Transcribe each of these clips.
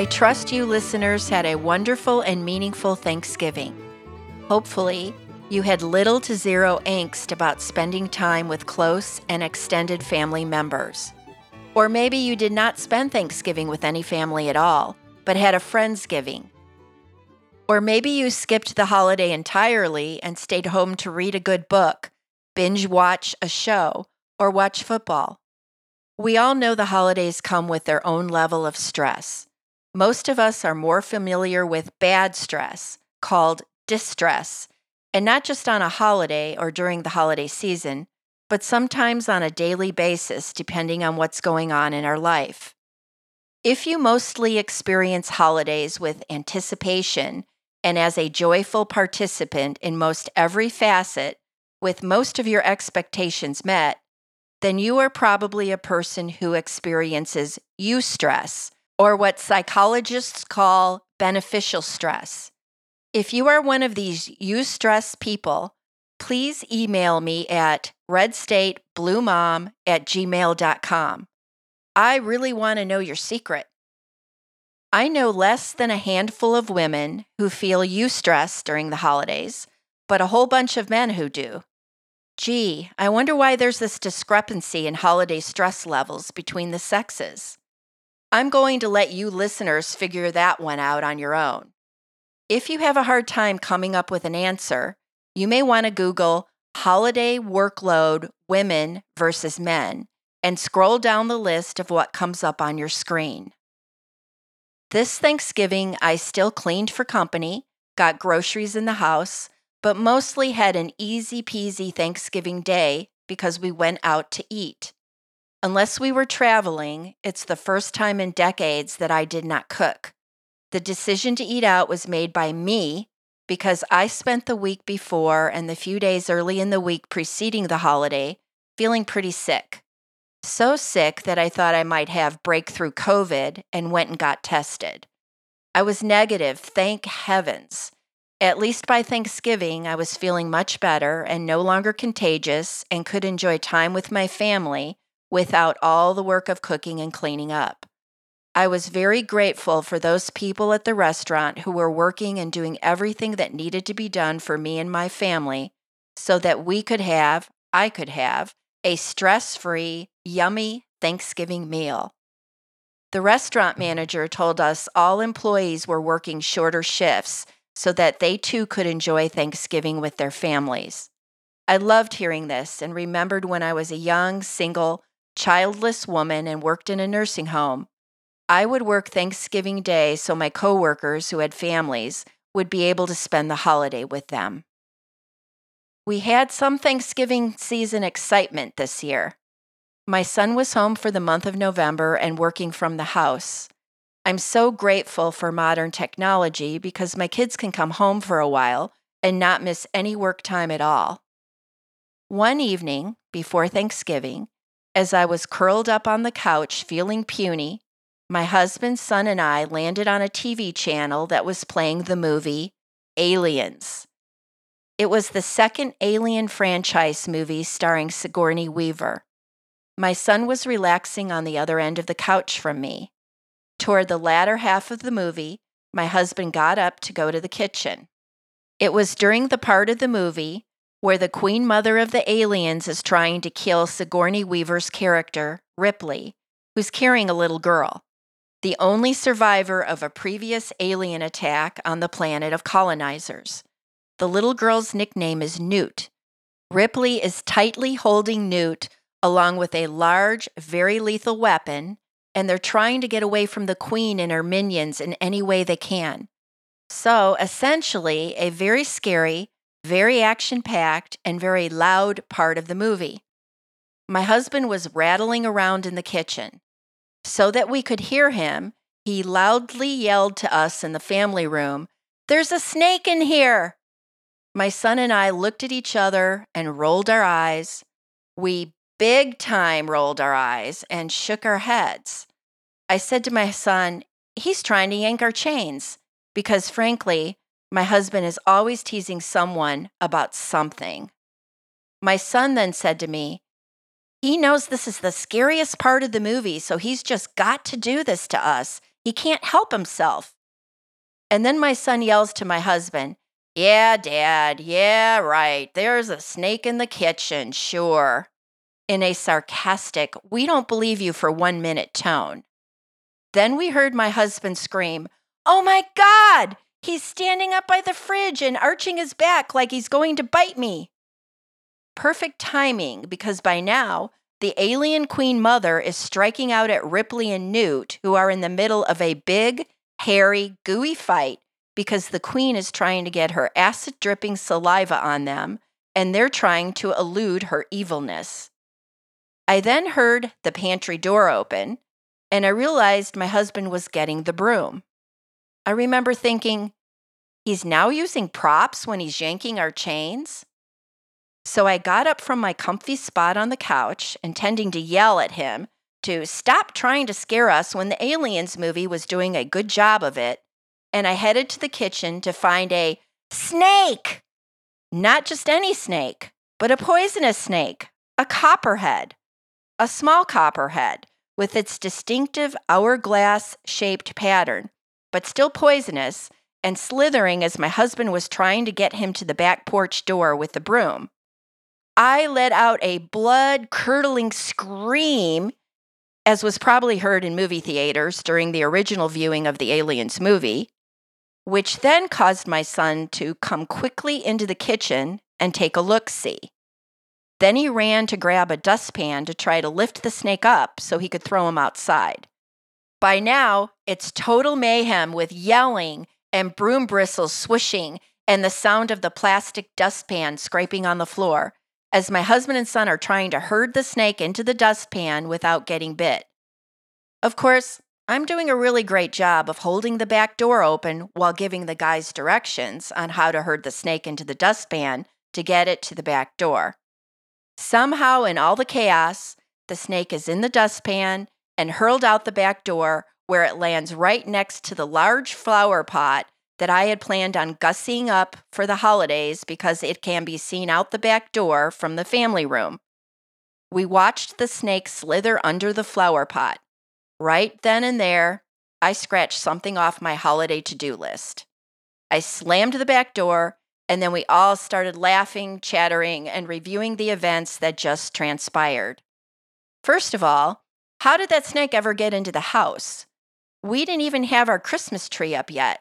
I trust you listeners had a wonderful and meaningful Thanksgiving. Hopefully, you had little to zero angst about spending time with close and extended family members. Or maybe you did not spend Thanksgiving with any family at all, but had a Friendsgiving. Or maybe you skipped the holiday entirely and stayed home to read a good book, binge watch a show, or watch football. We all know the holidays come with their own level of stress. Most of us are more familiar with bad stress, called distress, and not just on a holiday or during the holiday season, but sometimes on a daily basis, depending on what's going on in our life. If you mostly experience holidays with anticipation and as a joyful participant in most every facet, with most of your expectations met, then you are probably a person who experiences eustress, or what psychologists call beneficial stress. If you are one of these eustress people, please email me at redstatebluemom at gmail.com. I really want to know your secret. I know less than a handful of women who feel eustress during the holidays, but a whole bunch of men who do. Gee, I wonder why there's this discrepancy in holiday stress levels between the sexes. I'm going to let you listeners figure that one out on your own. If you have a hard time coming up with an answer, you may want to Google holiday workload women versus men and scroll down the list of what comes up on your screen. This Thanksgiving, I still cleaned for company, got groceries in the house, but mostly had an easy peasy Thanksgiving day because we went out to eat. Unless we were traveling, it's the first time in decades that I did not cook. The decision to eat out was made by me because I spent the week before and the few days early in the week preceding the holiday feeling pretty sick. So sick that I thought I might have breakthrough COVID and went and got tested. I was negative, thank heavens. At least by Thanksgiving, I was feeling much better and no longer contagious and could enjoy time with my family without all the work of cooking and cleaning up. I was very grateful for those people at the restaurant who were working and doing everything that needed to be done for me and my family so that we could have, I could have, a stress free, yummy Thanksgiving meal. The restaurant mm-hmm. manager told us all employees were working shorter shifts so that they too could enjoy Thanksgiving with their families. I loved hearing this and remembered when I was a young, single, childless woman and worked in a nursing home I would work Thanksgiving Day so my coworkers who had families would be able to spend the holiday with them. We had some Thanksgiving season excitement this year. My son was home for the month of November and working from the house. I'm so grateful for modern technology because my kids can come home for a while and not miss any work time at all. One evening before Thanksgiving, as I was curled up on the couch feeling puny, my husband, son, and I landed on a TV channel that was playing the movie Aliens. It was the second Alien franchise movie starring Sigourney Weaver. My son was relaxing on the other end of the couch from me. Toward the latter half of the movie, my husband got up to go to the kitchen. It was during the part of the movie where the Queen Mother of the aliens is trying to kill Sigourney Weaver's character, Ripley, who's carrying a little girl the only survivor of a previous alien attack on the planet of colonizers. The little girl's nickname is Newt. Ripley is tightly holding Newt along with a large, very lethal weapon, and they're trying to get away from the queen and her minions in any way they can. So, essentially, a very scary, very action packed, and very loud part of the movie. My husband was rattling around in the kitchen. So that we could hear him, he loudly yelled to us in the family room, There's a snake in here! My son and I looked at each other and rolled our eyes. We big time rolled our eyes and shook our heads. I said to my son, He's trying to yank our chains because, frankly, my husband is always teasing someone about something. My son then said to me, he knows this is the scariest part of the movie, so he's just got to do this to us. He can't help himself. And then my son yells to my husband, Yeah, Dad, yeah, right. There's a snake in the kitchen, sure. In a sarcastic, we don't believe you for one minute tone. Then we heard my husband scream, Oh my God! He's standing up by the fridge and arching his back like he's going to bite me. Perfect timing because by now, the alien queen mother is striking out at Ripley and Newt, who are in the middle of a big, hairy, gooey fight because the queen is trying to get her acid dripping saliva on them and they're trying to elude her evilness. I then heard the pantry door open and I realized my husband was getting the broom. I remember thinking, he's now using props when he's yanking our chains? So I got up from my comfy spot on the couch, intending to yell at him to stop trying to scare us when the Aliens movie was doing a good job of it, and I headed to the kitchen to find a snake! Not just any snake, but a poisonous snake, a copperhead, a small copperhead with its distinctive hourglass shaped pattern, but still poisonous and slithering as my husband was trying to get him to the back porch door with the broom. I let out a blood curdling scream, as was probably heard in movie theaters during the original viewing of the Aliens movie, which then caused my son to come quickly into the kitchen and take a look see. Then he ran to grab a dustpan to try to lift the snake up so he could throw him outside. By now, it's total mayhem with yelling and broom bristles swishing and the sound of the plastic dustpan scraping on the floor as my husband and son are trying to herd the snake into the dustpan without getting bit. Of course, I'm doing a really great job of holding the back door open while giving the guys directions on how to herd the snake into the dustpan to get it to the back door. Somehow, in all the chaos, the snake is in the dustpan and hurled out the back door where it lands right next to the large flower pot that I had planned on gussying up for the holidays because it can be seen out the back door from the family room. We watched the snake slither under the flower pot. Right then and there, I scratched something off my holiday to do list. I slammed the back door and then we all started laughing, chattering, and reviewing the events that just transpired. First of all, how did that snake ever get into the house? We didn't even have our Christmas tree up yet.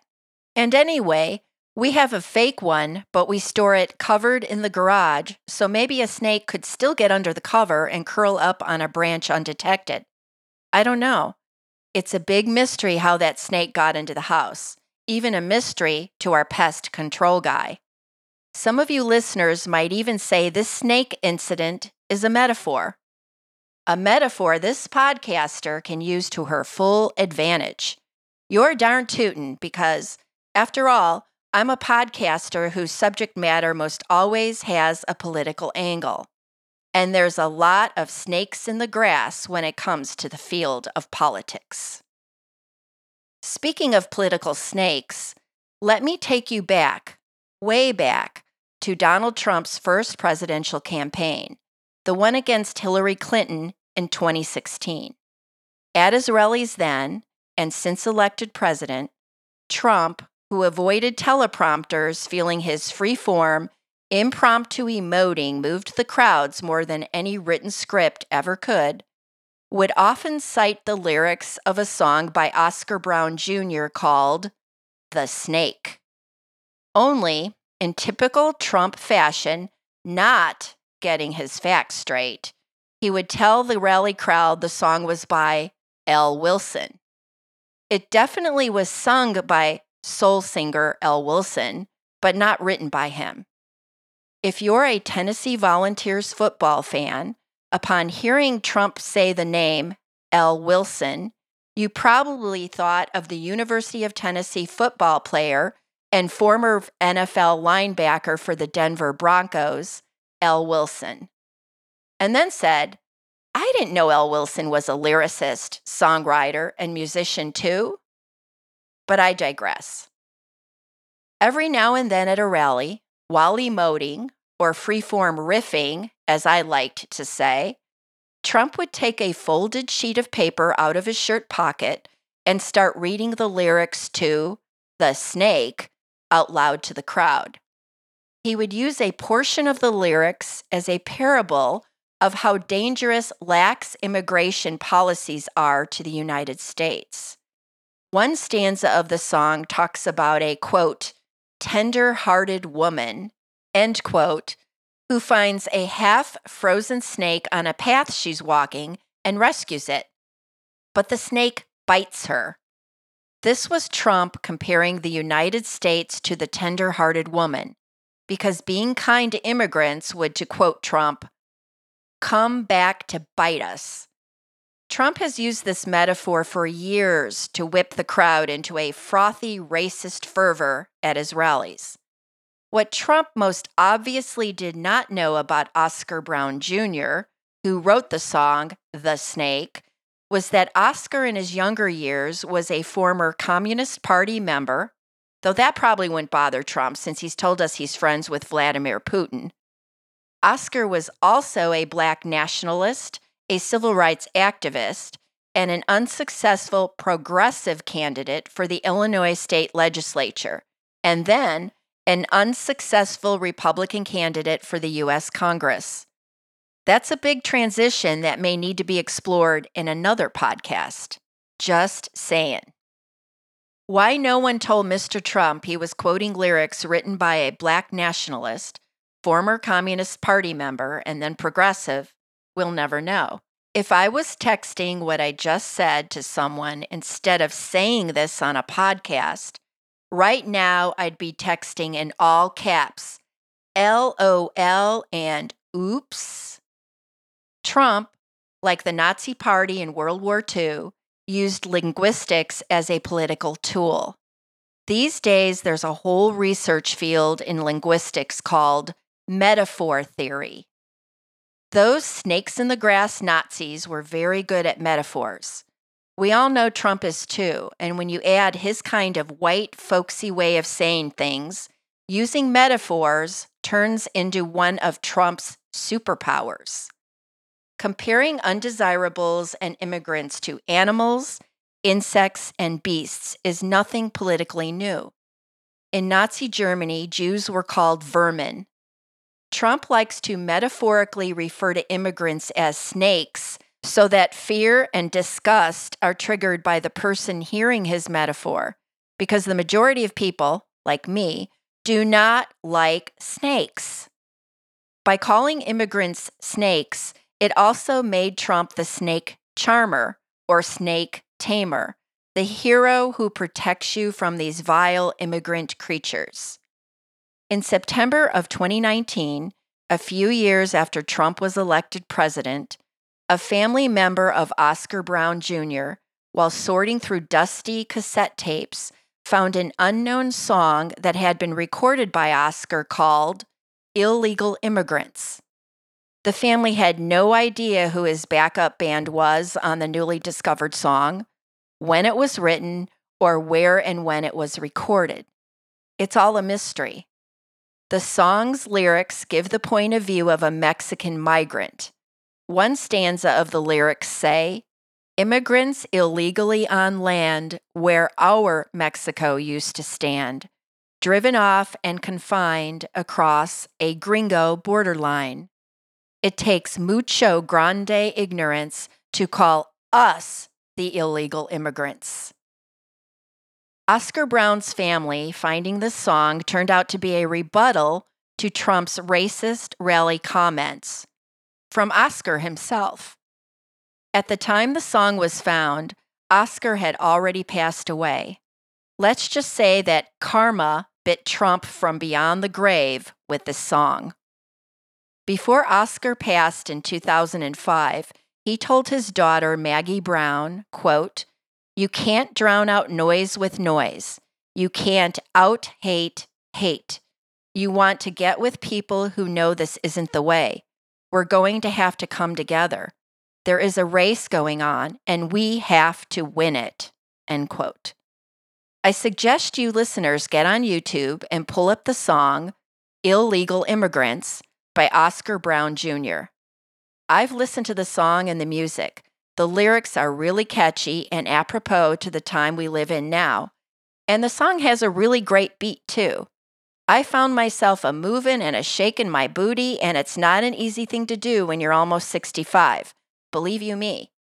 And anyway, we have a fake one, but we store it covered in the garage, so maybe a snake could still get under the cover and curl up on a branch undetected. I don't know. It's a big mystery how that snake got into the house, even a mystery to our pest control guy. Some of you listeners might even say this snake incident is a metaphor. A metaphor this podcaster can use to her full advantage. You're darn tootin' because, after all, I'm a podcaster whose subject matter most always has a political angle. And there's a lot of snakes in the grass when it comes to the field of politics. Speaking of political snakes, let me take you back way back to Donald Trump's first presidential campaign, the one against Hillary Clinton in 2016. At his rallies then, and since elected president, Trump, who avoided teleprompters, feeling his free form, impromptu emoting moved the crowds more than any written script ever could, would often cite the lyrics of a song by Oscar Brown Jr. called The Snake. Only, in typical Trump fashion, not getting his facts straight, he would tell the rally crowd the song was by Al Wilson. It definitely was sung by soul singer Al Wilson, but not written by him. If you're a Tennessee Volunteers football fan, upon hearing Trump say the name Al Wilson, you probably thought of the University of Tennessee football player and former NFL linebacker for the Denver Broncos, Al Wilson. And then said, I didn't know Al Wilson was a lyricist, songwriter, and musician too. But I digress. Every now and then at a rally, while emoting, or freeform riffing, as I liked to say, Trump would take a folded sheet of paper out of his shirt pocket and start reading the lyrics to The Snake out loud to the crowd. He would use a portion of the lyrics as a parable of how dangerous lax immigration policies are to the United States. One stanza of the song talks about a quote, tender hearted woman, end quote, who finds a half frozen snake on a path she's walking and rescues it. But the snake bites her. This was Trump comparing the United States to the tender hearted woman, because being kind to immigrants would, to quote Trump, come back to bite us. Trump has used this metaphor for years to whip the crowd into a frothy racist fervor at his rallies. What Trump most obviously did not know about Oscar Brown Jr., who wrote the song The Snake, was that Oscar in his younger years was a former Communist Party member, though that probably wouldn't bother Trump since he's told us he's friends with Vladimir Putin. Oscar was also a black nationalist, a civil rights activist, and an unsuccessful progressive candidate for the Illinois state legislature, and then an unsuccessful Republican candidate for the U.S. Congress. That's a big transition that may need to be explored in another podcast. Just saying. Why no one told Mr. Trump he was quoting lyrics written by a black nationalist former Communist Party member, and then progressive, we'll never know. If I was texting what I just said to someone instead of saying this on a podcast, right now I'd be texting in all caps LOL and oops. Trump, like the Nazi Party in World War II, used linguistics as a political tool. These days, there's a whole research field in linguistics called metaphor theory. Those snakes in the grass Nazis were very good at metaphors. We all know Trump is too, and when you add his kind of white, folksy way of saying things, using metaphors turns into one of Trump's superpowers. Comparing undesirables and immigrants to animals, insects, and beasts is nothing politically new. In Nazi Germany, Jews were called vermin, Trump likes to metaphorically refer to immigrants as snakes so that fear and disgust are triggered by the person hearing his metaphor, because the majority of people, like me, do not like snakes. By calling immigrants snakes, it also made Trump the snake charmer or snake tamer, the hero who protects you from these vile immigrant creatures. In September of 2019, a few years after Trump was elected president, a family member of Oscar Brown Jr., while sorting through dusty cassette tapes, found an unknown song that had been recorded by Oscar called Illegal Immigrants. The family had no idea who his backup band was on the newly discovered song, when it was written, or where and when it was recorded. It's all a mystery. The song's lyrics give the point of view of a Mexican migrant. One stanza of the lyrics say, Immigrants illegally on land where our Mexico used to stand, driven off and confined across a gringo borderline. It takes mucho grande ignorance to call us the illegal immigrants. Oscar Brown's family finding this song turned out to be a rebuttal to Trump's racist rally comments from Oscar himself. At the time the song was found, Oscar had already passed away. Let's just say that karma bit Trump from beyond the grave with this song. Before Oscar passed in 2005, he told his daughter Maggie Brown, quote, you can't drown out noise with noise. You can't out hate hate. You want to get with people who know this isn't the way. We're going to have to come together. There is a race going on, and we have to win it. End quote. I suggest you listeners get on YouTube and pull up the song Illegal Immigrants by Oscar Brown Jr. I've listened to the song and the music. The lyrics are really catchy and apropos to the time we live in now. And the song has a really great beat, too. I found myself a moving and a shaking my booty, and it's not an easy thing to do when you're almost 65. Believe you me.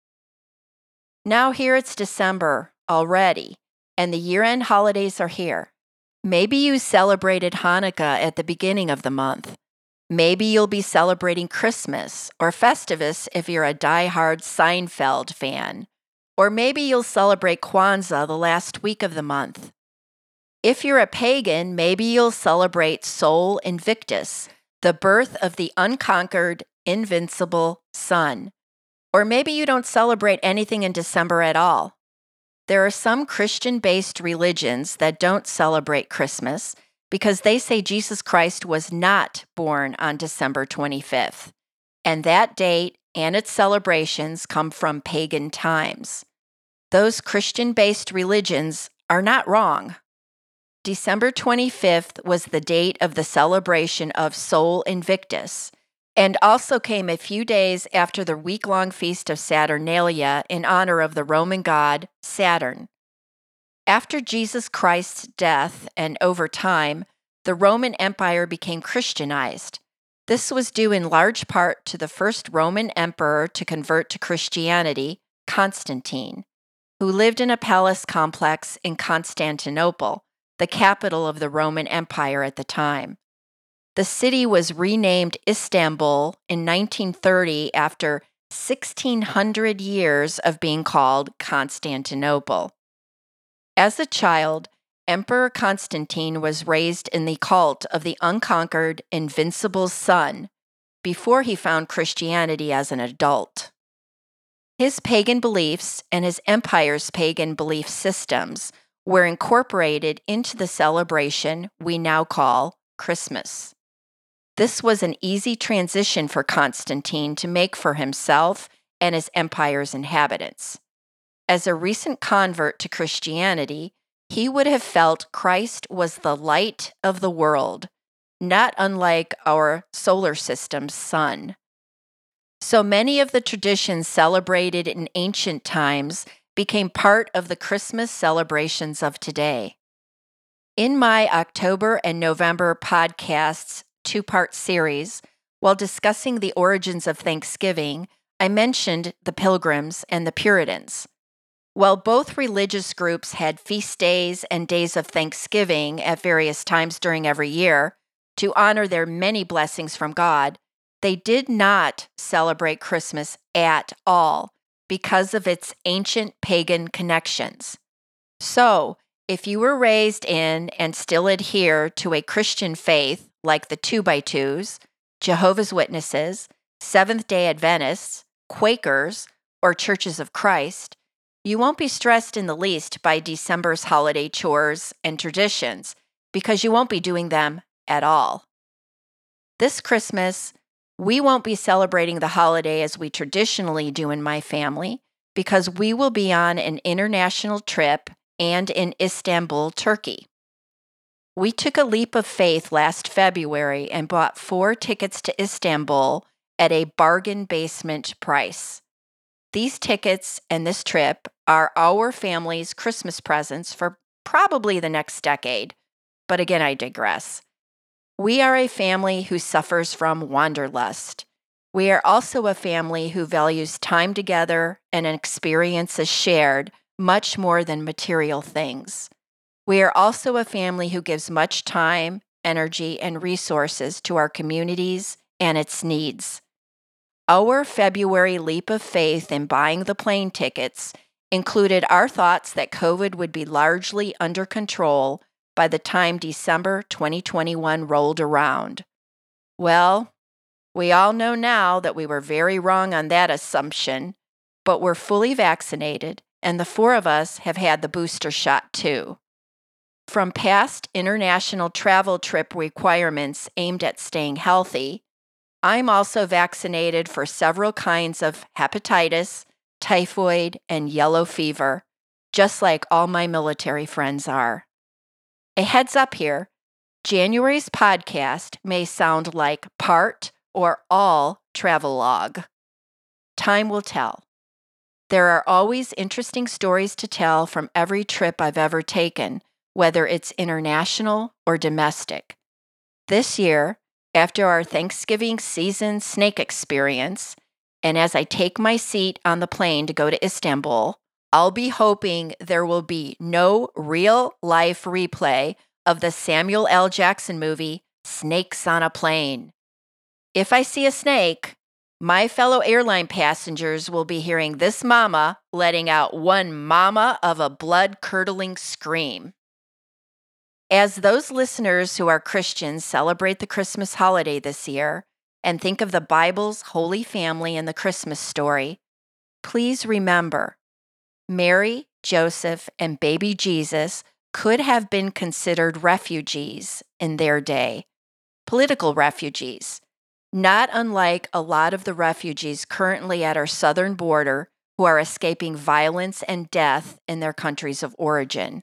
Now, here it's December already, and the year end holidays are here. Maybe you celebrated Hanukkah at the beginning of the month. Maybe you'll be celebrating Christmas or Festivus if you're a die-hard Seinfeld fan. Or maybe you'll celebrate Kwanzaa the last week of the month. If you're a pagan, maybe you'll celebrate Sol Invictus, the birth of the unconquered, invincible sun. Or maybe you don't celebrate anything in December at all. There are some Christian based religions that don't celebrate Christmas because they say Jesus Christ was not born on December 25th. And that date and its celebrations come from pagan times. Those Christian based religions are not wrong. December 25th was the date of the celebration of Sol Invictus, and also came a few days after the week long feast of Saturnalia in honor of the Roman god Saturn. After Jesus Christ's death and over time, the Roman Empire became Christianized. This was due in large part to the first Roman emperor to convert to Christianity, Constantine, who lived in a palace complex in Constantinople the capital of the Roman Empire at the time. The city was renamed Istanbul in 1930 after 1600 years of being called Constantinople. As a child, Emperor Constantine was raised in the cult of the unconquered, invincible sun before he found Christianity as an adult. His pagan beliefs and his empire's pagan belief systems were incorporated into the celebration we now call Christmas. This was an easy transition for Constantine to make for himself and his empire's inhabitants. As a recent convert to Christianity, he would have felt Christ was the light of the world, not unlike our solar system's sun. So many of the traditions celebrated in ancient times became part of the Christmas celebrations of today. In my October and November podcasts two part series, while discussing the origins of Thanksgiving, I mentioned the Pilgrims and the Puritans. While both religious groups had feast days and days of Thanksgiving at various times during every year to honor their many blessings from God, they did not celebrate Christmas at all because of its ancient pagan connections. So, if you were raised in and still adhere to a Christian faith like the Two by Twos, Jehovah's Witnesses, Seventh day Adventists, Quakers, or Churches of Christ, you won't be stressed in the least by December's holiday chores and traditions because you won't be doing them at all. This Christmas, we won't be celebrating the holiday as we traditionally do in my family because we will be on an international trip and in Istanbul, Turkey. We took a leap of faith last February and bought four tickets to Istanbul at a bargain basement price. These tickets and this trip are our family's Christmas presents for probably the next decade. But again, I digress. We are a family who suffers from wanderlust. We are also a family who values time together and experiences shared much more than material things. We are also a family who gives much time, energy, and resources to our communities and its needs. Our February leap of faith in buying the plane tickets included our thoughts that COVID would be largely under control by the time December 2021 rolled around. Well, we all know now that we were very wrong on that assumption, but we're fully vaccinated, and the four of us have had the booster shot too. From past international travel trip requirements aimed at staying healthy, I'm also vaccinated for several kinds of hepatitis, typhoid, and yellow fever, just like all my military friends are. A heads up here January's podcast may sound like part or all travelogue. Time will tell. There are always interesting stories to tell from every trip I've ever taken, whether it's international or domestic. This year, after our Thanksgiving season snake experience, and as I take my seat on the plane to go to Istanbul, I'll be hoping there will be no real life replay of the Samuel L. Jackson movie, Snakes on a Plane. If I see a snake, my fellow airline passengers will be hearing this mama letting out one mama of a blood curdling scream. As those listeners who are Christians celebrate the Christmas holiday this year and think of the Bible's Holy Family and the Christmas story, please remember Mary, Joseph, and baby Jesus could have been considered refugees in their day, political refugees, not unlike a lot of the refugees currently at our southern border who are escaping violence and death in their countries of origin.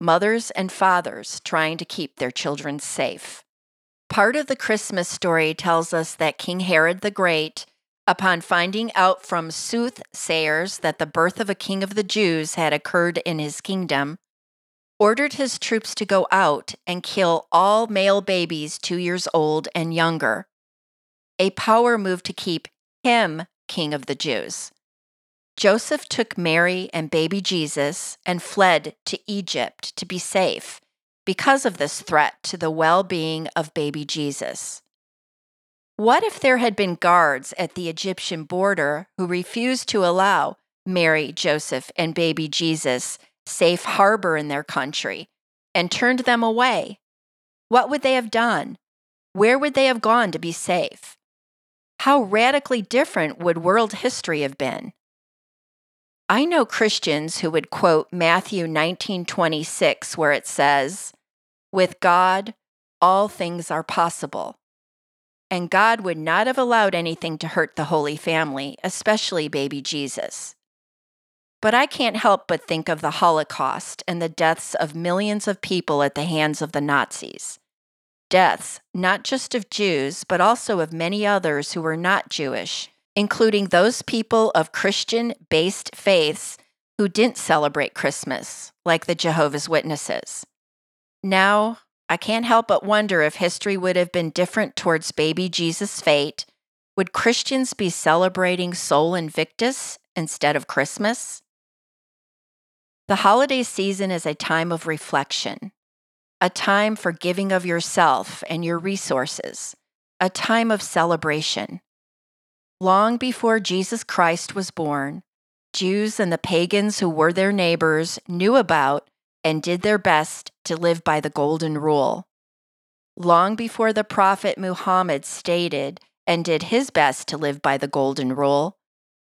Mothers and fathers trying to keep their children safe. Part of the Christmas story tells us that King Herod the Great upon finding out from soothsayers that the birth of a king of the Jews had occurred in his kingdom, ordered his troops to go out and kill all male babies two years old and younger. A power move to keep him king of the Jews. Joseph took Mary and baby Jesus and fled to Egypt to be safe because of this threat to the well being of baby Jesus. What if there had been guards at the Egyptian border who refused to allow Mary, Joseph, and baby Jesus safe harbor in their country and turned them away? What would they have done? Where would they have gone to be safe? How radically different would world history have been? I know Christians who would quote Matthew 19:26 where it says, "With God all things are possible." and God would not have allowed anything to hurt the Holy Family, especially baby Jesus. But I can't help but think of the Holocaust and the deaths of millions of people at the hands of the Nazis. Deaths not just of Jews, but also of many others who were not Jewish, including those people of Christian based faiths who didn't celebrate Christmas, like the Jehovah's Witnesses. Now, I can't help but wonder if history would have been different towards baby Jesus' fate. Would Christians be celebrating Sol Invictus instead of Christmas? The holiday season is a time of reflection, a time for giving of yourself and your resources, a time of celebration. Long before Jesus Christ was born, Jews and the pagans who were their neighbors knew about and did their best to live by the Golden Rule. Long before the Prophet Muhammad stated and did his best to live by the Golden Rule,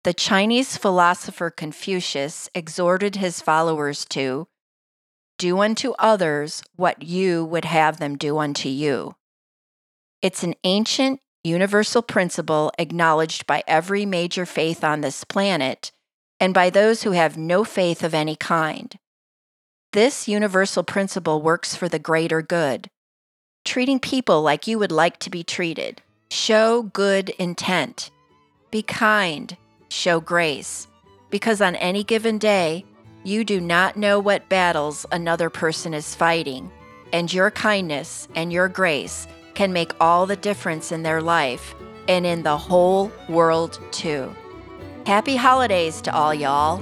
the Chinese philosopher Confucius exhorted his followers to do unto others what you would have them do unto you. It's an ancient, universal principle acknowledged by every major faith on this planet and by those who have no faith of any kind. This universal principle works for the greater good. Treating people like you would like to be treated. Show good intent. Be kind. Show grace. Because on any given day, you do not know what battles another person is fighting, and your kindness and your grace can make all the difference in their life and in the whole world, too. Happy holidays to all y'all.